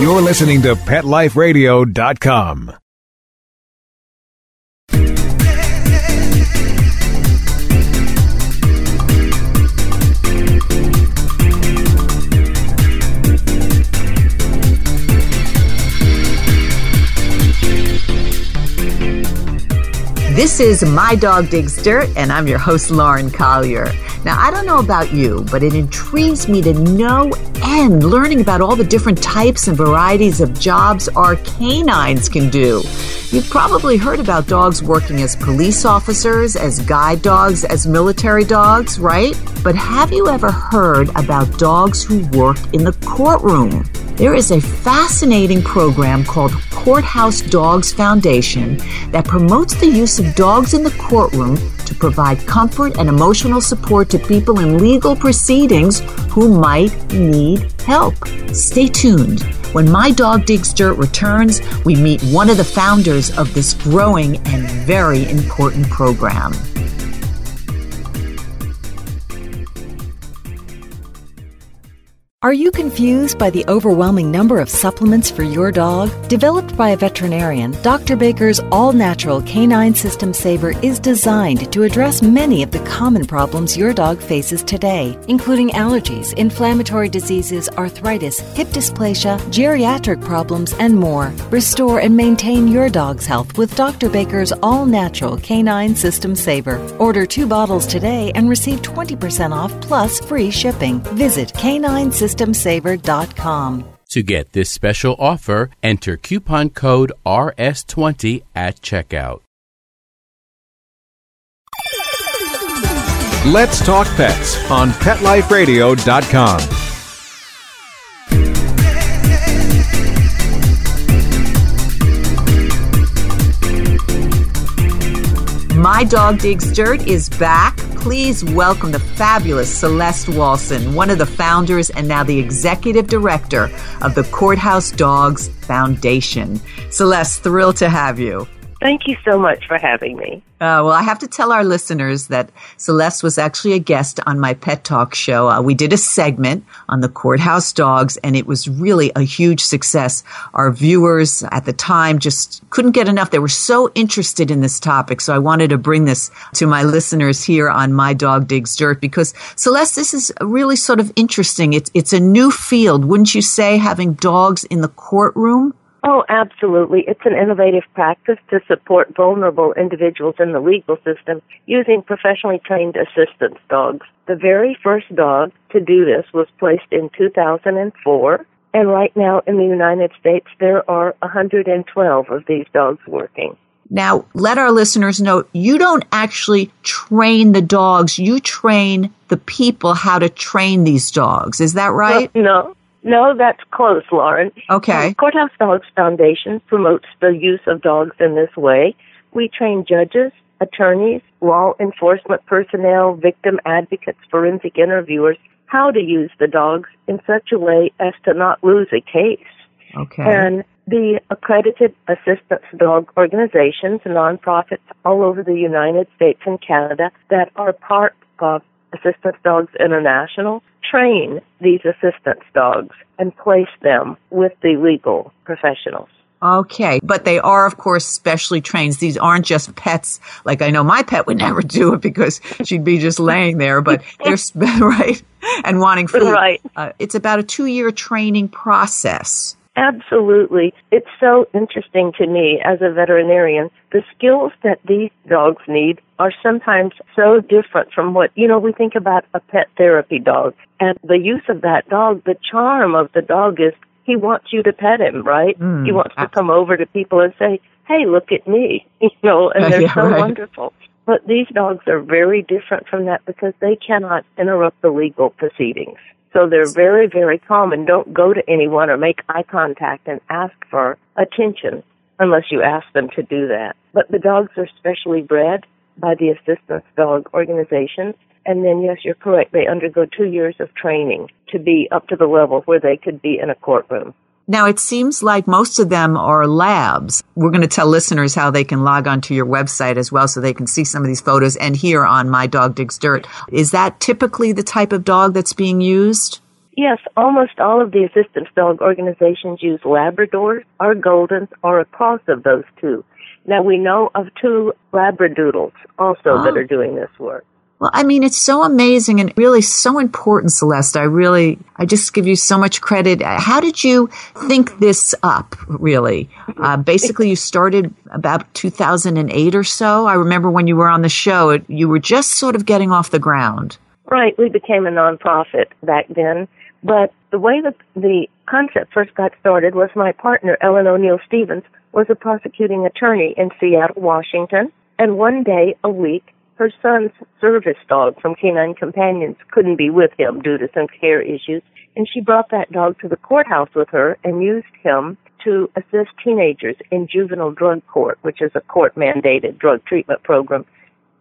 You're listening to PetLifeRadio.com. This is My Dog Digs Dirt, and I'm your host, Lauren Collier. Now, I don't know about you, but it intrigues me to no end learning about all the different types and varieties of jobs our canines can do. You've probably heard about dogs working as police officers, as guide dogs, as military dogs, right? But have you ever heard about dogs who work in the courtroom? There is a fascinating program called Courthouse Dogs Foundation that promotes the use of dogs in the courtroom to provide comfort and emotional support to people in legal proceedings who might need help. Stay tuned. When My Dog Digs Dirt returns, we meet one of the founders of this growing and very important program. Are you confused by the overwhelming number of supplements for your dog? Developed by a veterinarian, Dr. Baker's all natural canine system saver is designed to address many of the common problems your dog faces today, including allergies, inflammatory diseases, arthritis, hip dysplasia, geriatric problems, and more. Restore and maintain your dog's health with Dr. Baker's all natural canine system saver. Order two bottles today and receive 20% off plus free shipping. Visit canine system systemsaver.com. To get this special offer, enter coupon code RS20 at checkout. Let's Talk Pets on PetLifeRadio.com. My Dog Digs Dirt is back. Please welcome the fabulous Celeste Walsen, one of the founders and now the executive director of the Courthouse Dogs Foundation. Celeste, thrilled to have you. Thank you so much for having me. Uh, well, I have to tell our listeners that Celeste was actually a guest on my Pet Talk show. Uh, we did a segment on the courthouse dogs, and it was really a huge success. Our viewers at the time just couldn't get enough. They were so interested in this topic. So I wanted to bring this to my listeners here on My Dog Digs Dirt because Celeste, this is really sort of interesting. It's, it's a new field, wouldn't you say, having dogs in the courtroom? Oh, absolutely. It's an innovative practice to support vulnerable individuals in the legal system using professionally trained assistance dogs. The very first dog to do this was placed in 2004, and right now in the United States there are 112 of these dogs working. Now, let our listeners know you don't actually train the dogs, you train the people how to train these dogs. Is that right? Well, no, no, that's close, Lauren. Okay. The Courthouse Dogs Foundation promotes the use of dogs in this way. We train judges, attorneys, law enforcement personnel, victim advocates, forensic interviewers how to use the dogs in such a way as to not lose a case. Okay. And the accredited assistance dog organizations, and nonprofits all over the United States and Canada that are part of Assistance Dogs International train these assistance dogs and place them with the legal professionals. Okay, but they are, of course, specially trained. These aren't just pets. Like I know my pet would never do it because she'd be just laying there. But they're right and wanting food. Right. Uh, it's about a two-year training process. Absolutely. It's so interesting to me as a veterinarian. The skills that these dogs need are sometimes so different from what, you know, we think about a pet therapy dog. And the use of that dog, the charm of the dog is he wants you to pet him, right? Mm, he wants to come over to people and say, hey, look at me, you know, and they're yeah, so right. wonderful. But these dogs are very different from that because they cannot interrupt the legal proceedings. So they're very, very calm and don't go to anyone or make eye contact and ask for attention unless you ask them to do that. But the dogs are specially bred by the assistance dog organizations. And then, yes, you're correct. They undergo two years of training to be up to the level where they could be in a courtroom. Now, it seems like most of them are labs. We're going to tell listeners how they can log onto your website as well so they can see some of these photos and here on My Dog Digs Dirt. Is that typically the type of dog that's being used? Yes, almost all of the assistance dog organizations use Labradors or Goldens or a cross of those two. Now we know of two Labradoodles also oh. that ah. are doing this work. Well, I mean, it's so amazing and really so important, Celeste. I really, I just give you so much credit. How did you think this up, really? Uh, basically, you started about 2008 or so. I remember when you were on the show, it, you were just sort of getting off the ground. Right. We became a nonprofit back then. But the way that the concept first got started was my partner, Ellen O'Neill Stephens, was a prosecuting attorney in Seattle, Washington. And one day a week, her son's service dog from Canine Companions couldn't be with him due to some care issues, and she brought that dog to the courthouse with her and used him to assist teenagers in juvenile drug court, which is a court mandated drug treatment program.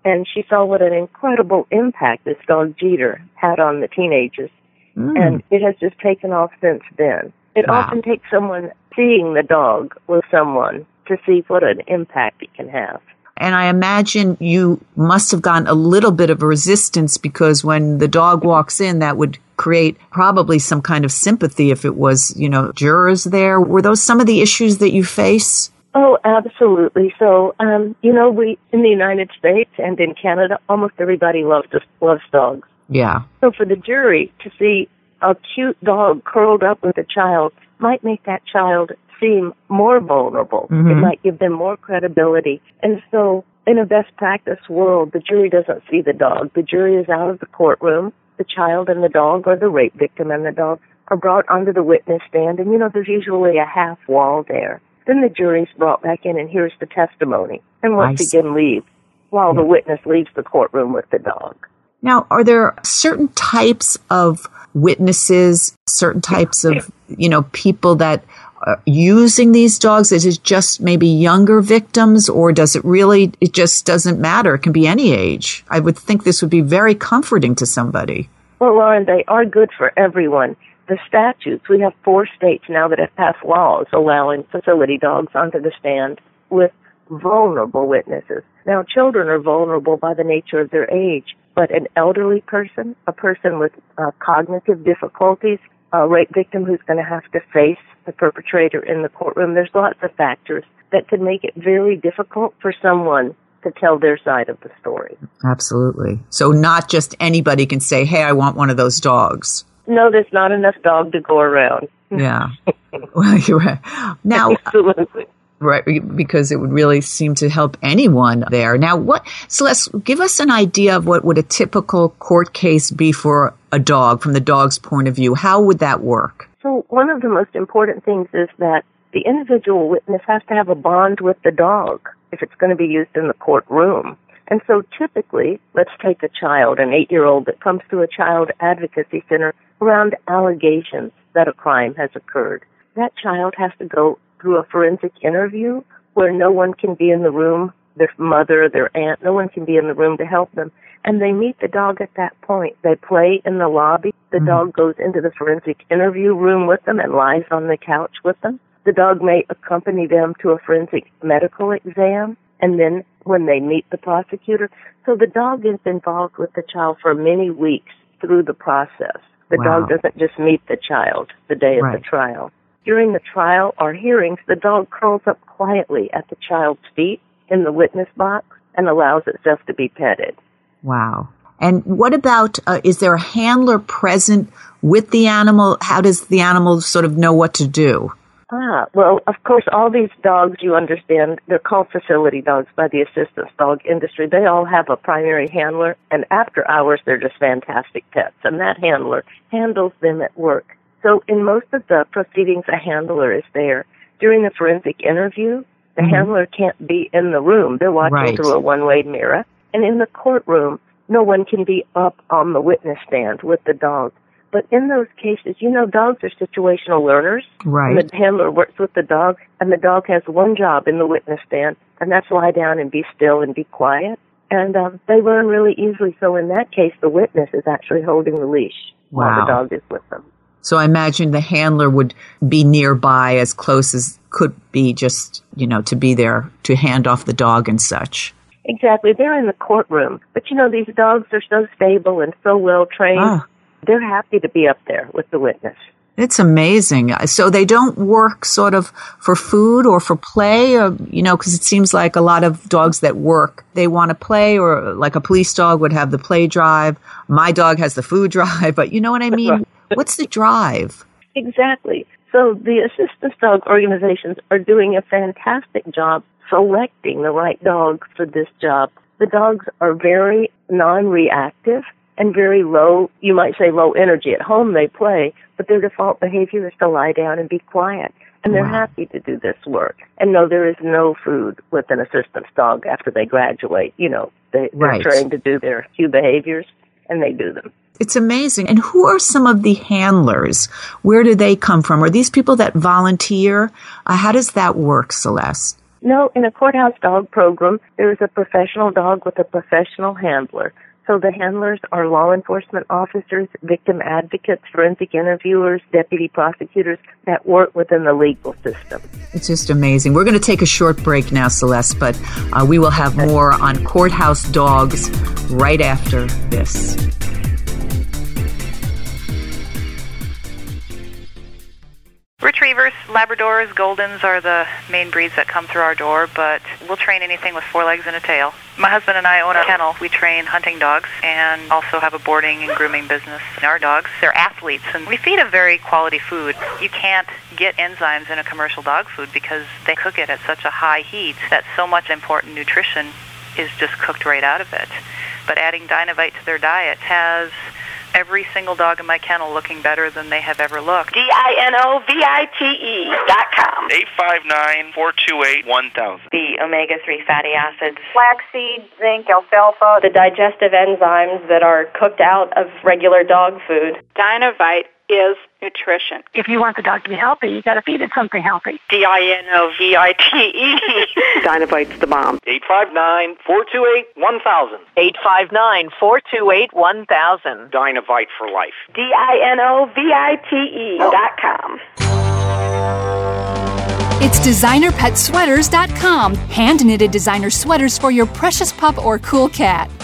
And she saw what an incredible impact this dog Jeter had on the teenagers. Mm. And it has just taken off since then. It wow. often takes someone seeing the dog with someone to see what an impact it can have. And I imagine you must have gotten a little bit of a resistance because when the dog walks in, that would create probably some kind of sympathy if it was, you know, jurors there. Were those some of the issues that you face? Oh, absolutely. So, um, you know, we in the United States and in Canada, almost everybody loves loves dogs. Yeah. So for the jury to see a cute dog curled up with a child might make that child seem more vulnerable. Mm-hmm. It might give them more credibility. And so in a best practice world, the jury doesn't see the dog. The jury is out of the courtroom. The child and the dog or the rape victim and the dog are brought onto the witness stand and you know there's usually a half wall there. Then the jury's brought back in and hears the testimony and once again leaves while yeah. the witness leaves the courtroom with the dog. Now, are there certain types of witnesses, certain types of, you know, people that are using these dogs? Is it just maybe younger victims or does it really, it just doesn't matter? It can be any age. I would think this would be very comforting to somebody. Well, Lauren, they are good for everyone. The statutes, we have four states now that have passed laws allowing facility dogs onto the stand with vulnerable witnesses. Now, children are vulnerable by the nature of their age, but an elderly person, a person with uh, cognitive difficulties, a rape victim who's going to have to face the perpetrator in the courtroom, there's lots of factors that could make it very difficult for someone to tell their side of the story. Absolutely. So not just anybody can say, "Hey, I want one of those dogs." No, there's not enough dog to go around. Yeah. well, you're right. Now, Absolutely right? Because it would really seem to help anyone there. Now, what, Celeste, give us an idea of what would a typical court case be for a dog from the dog's point of view. How would that work? So one of the most important things is that the individual witness has to have a bond with the dog if it's going to be used in the courtroom. And so typically, let's take a child, an eight year old that comes to a child advocacy center around allegations that a crime has occurred. That child has to go through a forensic interview where no one can be in the room, their mother, their aunt, no one can be in the room to help them. And they meet the dog at that point. They play in the lobby. The mm-hmm. dog goes into the forensic interview room with them and lies on the couch with them. The dog may accompany them to a forensic medical exam. And then when they meet the prosecutor, so the dog is involved with the child for many weeks through the process. The wow. dog doesn't just meet the child the day right. of the trial. During the trial or hearings, the dog curls up quietly at the child's feet in the witness box and allows itself to be petted. Wow. And what about, uh, is there a handler present with the animal? How does the animal sort of know what to do? Ah, well, of course, all these dogs, you understand, they're called facility dogs by the assistance dog industry. They all have a primary handler, and after hours, they're just fantastic pets. And that handler handles them at work. So in most of the proceedings, a handler is there. During the forensic interview, the mm-hmm. handler can't be in the room. They're watching right. through a one-way mirror. And in the courtroom, no one can be up on the witness stand with the dog. But in those cases, you know, dogs are situational learners. Right. And the handler works with the dog, and the dog has one job in the witness stand, and that's lie down and be still and be quiet. And um, they learn really easily. So in that case, the witness is actually holding the leash wow. while the dog is with them. So I imagine the handler would be nearby as close as could be just, you know, to be there to hand off the dog and such. Exactly. They're in the courtroom. But you know, these dogs are so stable and so well trained. Ah. they're happy to be up there with the witness. It's amazing. So they don't work sort of for food or for play, or, you know, because it seems like a lot of dogs that work, they want to play, or like a police dog would have the play drive. My dog has the food drive, but you know what I mean? What's the drive? Exactly. So the assistance dog organizations are doing a fantastic job selecting the right dog for this job. The dogs are very non-reactive and very low, you might say low energy. At home they play, but their default behavior is to lie down and be quiet. And they're wow. happy to do this work. And no, there is no food with an assistance dog after they graduate. You know, they, they're right. trained to do their cue behaviors and they do them. It's amazing. And who are some of the handlers? Where do they come from? Are these people that volunteer? Uh, how does that work, Celeste? No, in a courthouse dog program, there is a professional dog with a professional handler. So the handlers are law enforcement officers, victim advocates, forensic interviewers, deputy prosecutors that work within the legal system. It's just amazing. We're going to take a short break now, Celeste, but uh, we will have more on courthouse dogs right after this. Retrievers, Labradors, Goldens are the main breeds that come through our door, but we'll train anything with four legs and a tail. My husband and I own a kennel. We train hunting dogs and also have a boarding and grooming business. Our dogs, they're athletes, and we feed a very quality food. You can't get enzymes in a commercial dog food because they cook it at such a high heat that so much important nutrition is just cooked right out of it. But adding Dinovite to their diet has every single dog in my kennel looking better than they have ever looked. D-I-N-O-V-I-T-E dot com. 859-428-1000. The omega-3 fatty acids. Flaxseed, zinc, alfalfa. The digestive enzymes that are cooked out of regular dog food. Dinovite is nutrition. If you want the dog to be healthy, you got to feed it something healthy. D-I-N-O-V-I-T-E. Dinovite's the bomb. 859-428-1000. 859-428-1000. Dinovite for life. D-I-N-O-V-I-T-E oh. dot com. It's designerpetsweaters.com. Hand knitted designer sweaters for your precious pup or cool cat.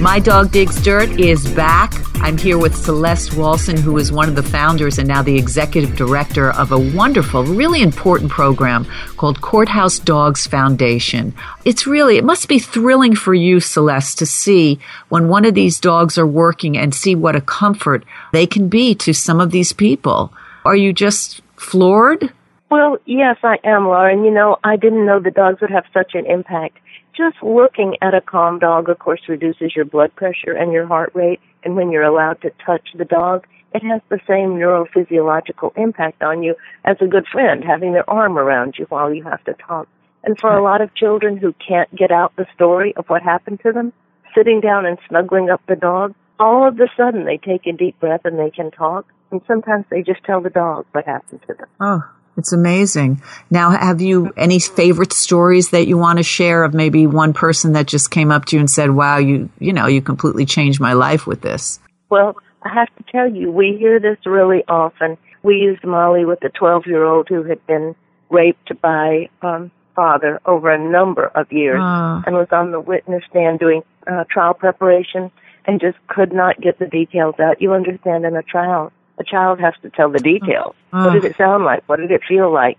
My Dog Digs Dirt is back. I'm here with Celeste Walsen, who is one of the founders and now the executive director of a wonderful, really important program called Courthouse Dogs Foundation. It's really, it must be thrilling for you, Celeste, to see when one of these dogs are working and see what a comfort they can be to some of these people. Are you just floored? Well, yes, I am, Laura. And you know, I didn't know the dogs would have such an impact just looking at a calm dog, of course, reduces your blood pressure and your heart rate. And when you're allowed to touch the dog, it has the same neurophysiological impact on you as a good friend having their arm around you while you have to talk. And for a lot of children who can't get out the story of what happened to them, sitting down and snuggling up the dog, all of a sudden they take a deep breath and they can talk. And sometimes they just tell the dog what happened to them. Oh, it's amazing. Now, have you any favorite stories that you want to share of maybe one person that just came up to you and said, "Wow, you you know, you completely changed my life with this"? Well, I have to tell you, we hear this really often. We used Molly with a 12-year-old who had been raped by um father over a number of years oh. and was on the witness stand doing uh, trial preparation and just could not get the details out. You understand in a trial a child has to tell the details. What did it sound like? What did it feel like?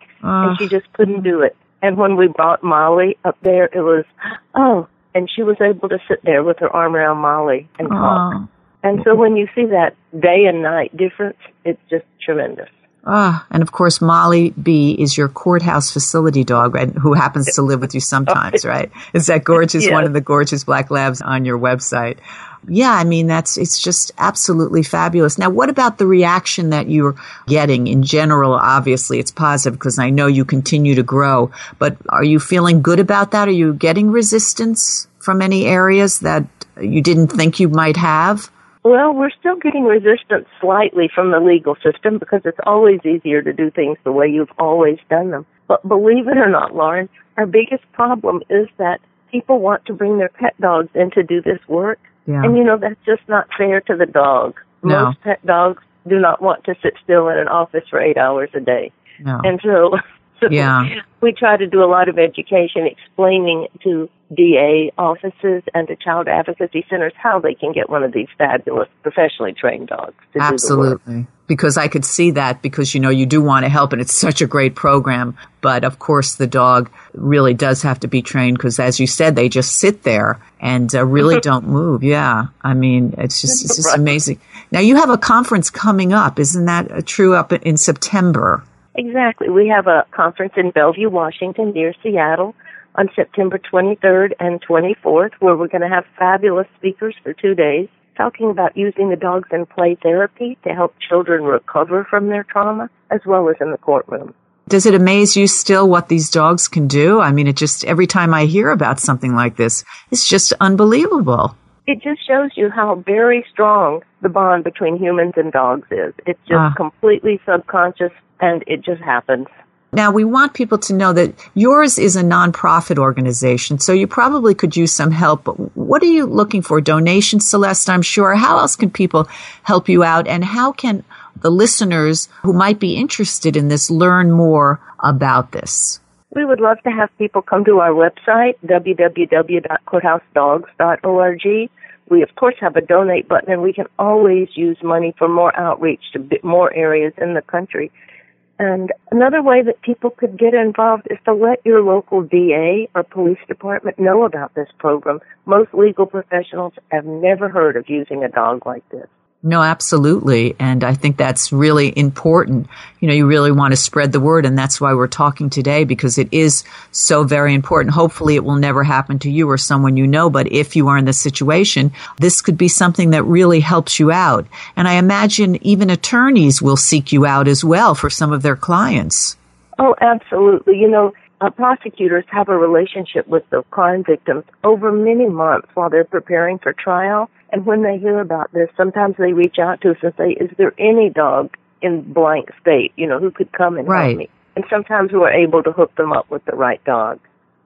And she just couldn't do it. And when we brought Molly up there, it was, oh, and she was able to sit there with her arm around Molly and talk. And so when you see that day and night difference, it's just tremendous. Ah, and of course, Molly B is your courthouse facility dog, right, who happens to live with you sometimes, right? Is that gorgeous? Yes. One of the gorgeous black labs on your website. Yeah, I mean, that's, it's just absolutely fabulous. Now, what about the reaction that you're getting in general? Obviously, it's positive because I know you continue to grow, but are you feeling good about that? Are you getting resistance from any areas that you didn't think you might have? Well, we're still getting resistance slightly from the legal system because it's always easier to do things the way you've always done them. But believe it or not, Lauren, our biggest problem is that people want to bring their pet dogs in to do this work. Yeah. And you know, that's just not fair to the dog. No. Most pet dogs do not want to sit still in an office for eight hours a day. No. And so, so yeah. we try to do a lot of education explaining to DA offices and to child advocacy centers how they can get one of these fabulous professionally trained dogs to Absolutely. Because I could see that because you know you do want to help and it's such a great program, but of course the dog really does have to be trained because as you said they just sit there and uh, really don't move. Yeah. I mean, it's just it's just amazing. Now you have a conference coming up, isn't that uh, true up in September? Exactly. We have a conference in Bellevue, Washington near Seattle on September 23rd and 24th, where we're going to have fabulous speakers for two days talking about using the dogs in play therapy to help children recover from their trauma, as well as in the courtroom. Does it amaze you still what these dogs can do? I mean, it just, every time I hear about something like this, it's just unbelievable. It just shows you how very strong the bond between humans and dogs is. It's just uh, completely subconscious and it just happens. Now, we want people to know that yours is a nonprofit organization, so you probably could use some help. But what are you looking for? Donations, Celeste, I'm sure. How else can people help you out? And how can the listeners who might be interested in this learn more about this? We would love to have people come to our website, www.courthousedogs.org. We, of course, have a donate button, and we can always use money for more outreach to more areas in the country. And another way that people could get involved is to let your local DA or police department know about this program. Most legal professionals have never heard of using a dog like this. No, absolutely. And I think that's really important. You know, you really want to spread the word. And that's why we're talking today because it is so very important. Hopefully it will never happen to you or someone you know. But if you are in this situation, this could be something that really helps you out. And I imagine even attorneys will seek you out as well for some of their clients. Oh, absolutely. You know, uh, prosecutors have a relationship with the crime victims over many months while they're preparing for trial. And when they hear about this, sometimes they reach out to us and say, is there any dog in blank state, you know, who could come and right. help me? And sometimes we're able to hook them up with the right dog.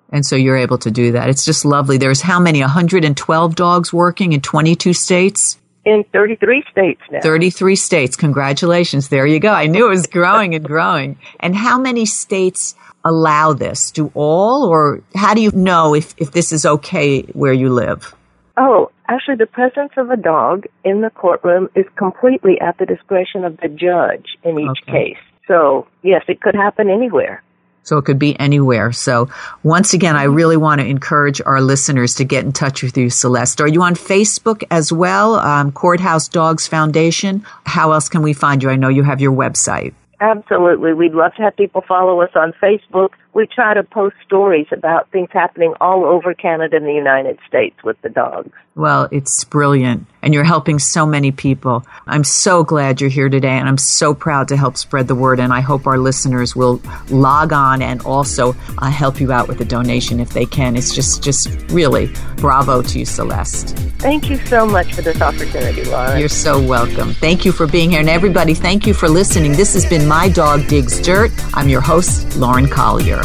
And so you're able to do that. It's just lovely. There's how many? 112 dogs working in 22 states? In 33 states now. 33 states. Congratulations. There you go. I knew it was growing and growing. And how many states allow this? Do all, or how do you know if, if this is okay where you live? Oh, actually, the presence of a dog in the courtroom is completely at the discretion of the judge in each okay. case. So, yes, it could happen anywhere. So it could be anywhere. So once again, I really want to encourage our listeners to get in touch with you, Celeste. Are you on Facebook as well? Um, Courthouse Dogs Foundation. How else can we find you? I know you have your website. Absolutely. We'd love to have people follow us on Facebook. We try to post stories about things happening all over Canada and the United States with the dogs. Well, it's brilliant. And you're helping so many people. I'm so glad you're here today, and I'm so proud to help spread the word. And I hope our listeners will log on and also uh, help you out with a donation if they can. It's just, just really bravo to you, Celeste. Thank you so much for this opportunity, Laura. You're so welcome. Thank you for being here. And everybody, thank you for listening. This has been My Dog Digs Dirt. I'm your host, Lauren Collier.